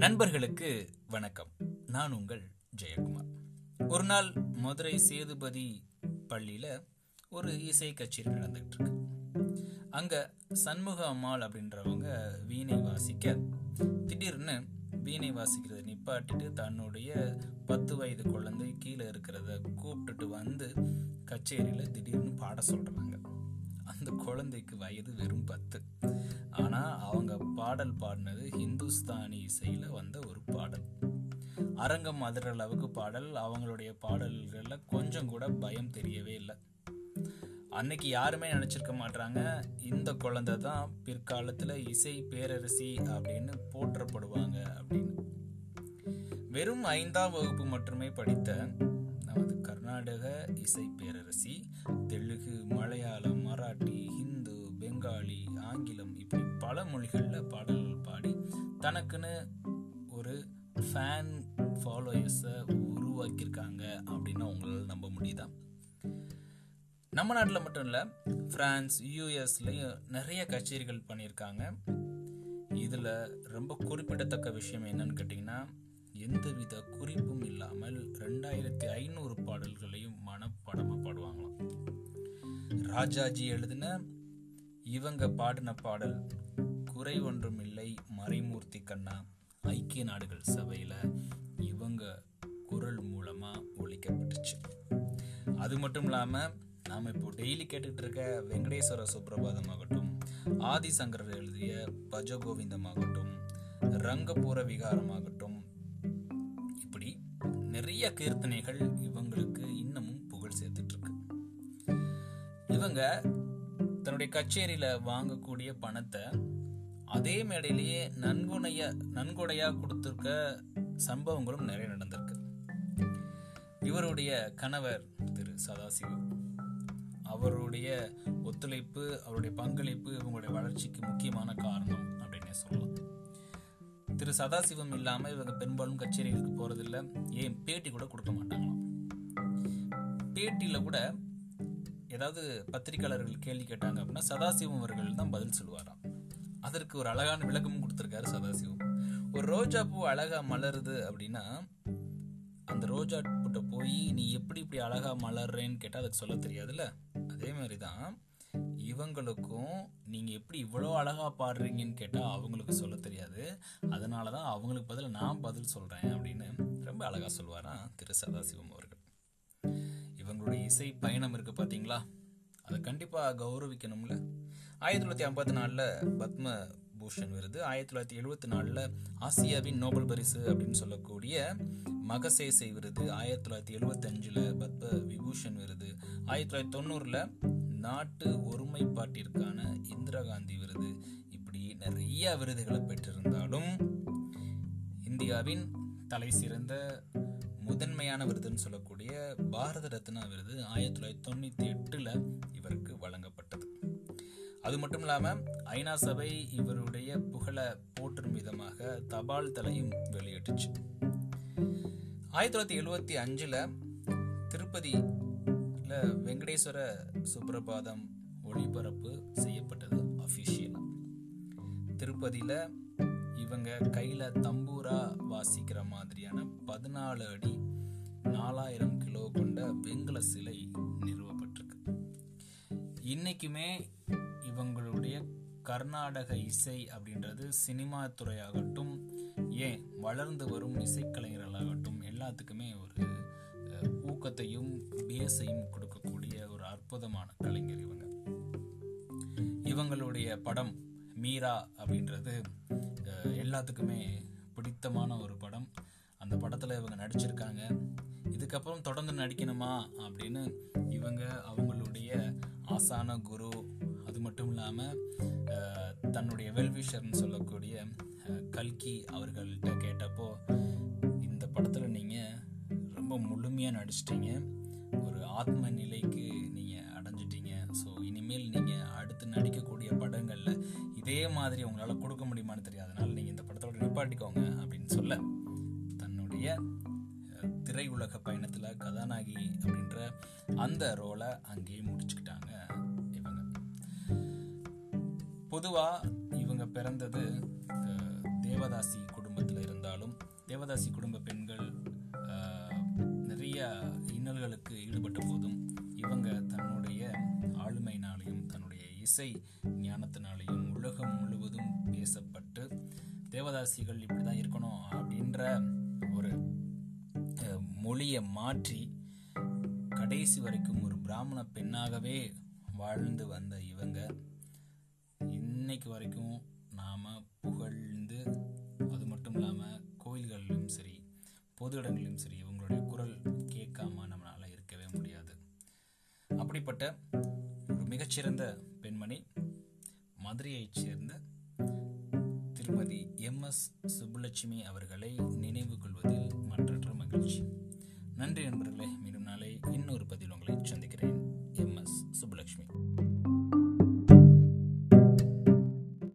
நண்பர்களுக்கு வணக்கம். நான் உங்கள் ஜெயக்குமார். ஒரு நாள் மதுரை சேதுபதி பள்ளியில ஒரு இசை கச்சேரி நடந்துகிட்டு இருக்கு அங்க சண்முக அம்மாள் அப்படின்றவங்க வீணை வாசிக்க திடீர்னு வீணை வாசிக்கிறத நிப்பாட்டிட்டு தன்னுடைய பத்து வயது குழந்தை கீழே இருக்கிறத கூப்பிட்டுட்டு வந்து கச்சேரியில திடீர்னு பாட சொல்றாங்க. அந்த குழந்தைக்கு வயது வெறும் பத்து. ஆனால் அவங்க பாடல் பாடினது ஹிந்துஸ்தானி இசையில் வந்த ஒரு பாடல். அரங்கம் அதிர அளவுக்கு பாடல் அவங்களுடைய பாடல்களில் கொஞ்சம் கூட பயம் தெரியவே இல்லை. அன்னைக்கு யாருமே நினச்சிருக்க மாட்டாங்க இந்த குழந்தை தான் பிற்காலத்தில் இசை பேரரசி அப்படின்னு போற்றப்படுவாங்க அப்படின்னு. வெறும் ஐந்தாம் வகுப்பு மட்டுமே படித்த கர்நாடக இசை பேரரசி தெலுங்கு மலையாளம் மராட்டி ஹிந்து பெங்காலி ஆங்கிலம் இப்படி பல மொழிகளில் பாடல்கள் பாடி தனக்குன்னு ஒரு ஃபேன் ஃபாலோயர்ஸை உருவாக்கியிருக்காங்க அப்படின்னு அவங்களால் நம்ப முடியுதா? நம்ம நாட்டில் மட்டும் இல்லை ஃப்ரான்ஸ் யூஎஸ்லேயும் நிறைய கச்சேரிகள் பண்ணியிருக்காங்க. இதில் ரொம்ப குறிப்பிடத்தக்க விஷயம் என்னன்னு கேட்டிங்கன்னா எந்தவித குறிப்பும் இல்லாமல் ரெண்டாயிரத்தி ஐநூறு பாடல்களையும் மனப்படமாக பாடுவாங்களாம். ராஜாஜி எழுதின இவங்க பாடின பாடல் குறை ஒன்றும் இல்லை மறைமூர்த்தி கண்ணா ஐக்கிய நாடுகள் சபையில் இவங்க குரல் மூலமாக ஒழிக்கப்பட்டுச்சு அது மட்டும் இல்லாமல் நாம் இப்போ டெய்லி கேட்டுக்கிட்டு இருக்க வெங்கடேஸ்வர சுப்பிரபாதம் ஆகட்டும் ஆதிசங்கரர் எழுதிய பஜகோவிந்தம் ஆகட்டும் ரங்கபூர விகாரம் ஆகட்டும் நிறைய கீர்த்தனைகள் இவங்களுக்கு இன்னமும் புகழ் சேர்த்துட்டு இருக்கு இவங்க தன்னுடைய கச்சேரியில வாங்கக்கூடிய பணத்தை அதே மேடையிலேயே நன்கொடைய நன்கொடையா கொடுத்துருக்க சம்பவங்களும் நிறைய நடந்திருக்கு. இவருடைய கணவர் திரு சதாசிவம். அவருடைய ஒத்துழைப்பு அவருடைய பங்களிப்பு இவங்களுடைய வளர்ச்சிக்கு முக்கியமான காரணம் அப்படின்னே சொல்லலாம். திரு சதாசிவம் இல்லாமல் இவங்க பெரும்பாலும் கச்சேரிகளுக்கு போகிறதில்ல ஏன்? பேட்டி கூட கொடுக்க மாட்டாங்களாம். பேட்டியில் கூட ஏதாவது பத்திரிகையாளர்கள் கேள்வி கேட்டாங்க அப்படின்னா சதாசிவம் அவர்கள் தான் பதில் சொல்லுவாராம். அதற்கு ஒரு அழகான விளக்கமும் கொடுத்துருக்காரு சதாசிவம். ஒரு ரோஜா பூ அழகாக மலருது அப்படின்னா அந்த ரோஜா பூட்டை போய் நீ எப்படி இப்படி அழகாக மலர்றேன்னு கேட்டால் அதுக்கு சொல்ல தெரியாதுல்ல? அதே மாதிரி தான் இவங்களுக்கும் நீங்கள் எப்படி இவ்வளோ அழகா பாடுறீங்கன்னு கேட்டால் அவங்களுக்கு சொல்ல தெரியாது. அதனால தான் அவங்களுக்கு பதில் நான் பதில் சொல்கிறேன் அப்படின்னு ரொம்ப அழகாக சொல்வாராம் திரு சதாசிவம் அவர்கள். இவங்களுடைய இசை பயணம் இருக்குது பார்த்தீங்களா அதை கண்டிப்பாக கௌரவிக்கணும்ல. ஆயிரத்தி தொள்ளாயிரத்தி ஐம்பத்தி நாலில் பத்ம பூஷன் விருது ஆயிரத்தி தொள்ளாயிரத்தி எழுபத்தி நாலில் ஆசியாவின் நோபல் பரிசு அப்படின்னு சொல்லக்கூடிய மகசேசை விருது ஆயிரத்தி தொள்ளாயிரத்தி எழுபத்தஞ்சில் பத்ம விபூஷன் விருது ஆயிரத்தி தொள்ளாயிரத்தி தொண்ணூறில் நாட்டு ஒருமைப்பாட்டிற்கான இந்திரா காந்தி விருது. இப்படி நிறைய விருதுகளை பெற்றிருந்தாலும் இந்தியாவின் தலை சிறந்த முதன்மையான விருதுன்னு சொல்லக்கூடிய பாரத ரத்னா விருது ஆயிரத்தி தொள்ளாயிரத்தி தொண்ணூற்றி எட்டில் இவருக்கு வழங்கப்பட்டது. அது மட்டும் இல்லாமல் ஐநா சபை இவருடைய புகழ போற்றும் விதமாக தபால் தலையும் வெளியிட்டுச்சு. ஆயிரத்தி தொள்ளாயிரத்தி எழுபத்தி அஞ்சில் திருப்பதி திருப்பதியில வெங்கடேஸ்வர சுப்ரபாதம் ஒளிபரப்பு செய்யப்பட்டது அபிஷியலா திருப்பதியில இவங்க கையில தம்பூரா வாசிக்கிற மாதிரியான பதினாலு அடி நாலாயிரம் கிலோ கொண்ட வெங்கல சிலை நிறுவப்பட்டிருக்கு. இன்னைக்குமே இவங்களுடைய கர்நாடக இசை அப்படின்றது சினிமா துறையாகட்டும் ஏன் வளர்ந்து வரும் இசைக்கலைஞர்களாகட்டும் எல்லாத்துக்குமே ஒரு ஊக்கத்தையும் பேஸையும் கொடுக்கக்கூடிய அற்புதமான கலைஞர் இவங்க. இவங்களுடைய படம் மீரா அப்படின்றது எல்லாத்துக்குமே பிடித்தமான ஒரு படம். அந்த படத்தில் இவங்க நடிச்சிருக்காங்க. இதுக்கப்புறம் தொடர்ந்து நடிக்கணுமா அப்படின்னு இவங்க அவங்களுடைய ஆசான குரு அது மட்டும் இல்லாமல் தன்னுடைய வெல்விஷர்னு சொல்லக்கூடிய கல்கி அவர்கள்ட்ட கேட்டப்போ இந்த படத்தில் நீங்கள் ரொம்ப முழுமையாக நடிச்சிட்டீங்க. ஒரு ஆத்ம நிலைக்கு நீங்கள் இனிமேல் நீங்கள் அடுத்து நடிக்கக்கூடிய படங்களில் இதே மாதிரி உங்களால் கொடுக்க முடியுமான்னு தெரியாது. அதனால் நீங்கள் இந்த படத்தோட நிப்பாட்டிக்கோங்க அப்படின்னு சொல்ல தன்னுடைய திரையுலக பயணத்தில் கதாநாயகி அப்படின்ற அந்த ரோலை அங்கேயே முடிச்சுக்கிட்டாங்க இவங்க. பொதுவாக இவங்க பிறந்தது தேவதாசி குடும்பத்தில் இருந்தாலும் தேவதாசி குடும்ப பெண்கள் இசை ஞானத்தினாலையும் உலகம் முழுவதும் பேசப்பட்டு தேவதாசிகள் இப்படி தான் இருக்கணும் அப்படின்ற ஒரு மொழியை மாற்றி கடைசி வரைக்கும் ஒரு பிராமண பெண்ணாகவே வாழ்ந்து வந்த இவங்க. இன்னைக்கு வரைக்கும் நாம் புகழ்ந்து அது மட்டும் இல்லாமல் கோயில்களிலும் சரி பொது இடங்களிலும் சரி இவங்களுடைய குரல் கேட்காம நம்மளால் இருக்கவே முடியாது. அப்படிப்பட்ட ஒரு மிகச்சிறந்த மதுரையைச் சேர்ந்த திருமதி எம். எஸ். சுப்புலட்சுமி அவர்களை நினைவு கொள்வதில் மற்றற்ற மகிழ்ச்சி. நன்றி நண்பர்களே மீண்டும் நாளை இன்னொரு பதில் உங்களை சந்திக்கிறேன்.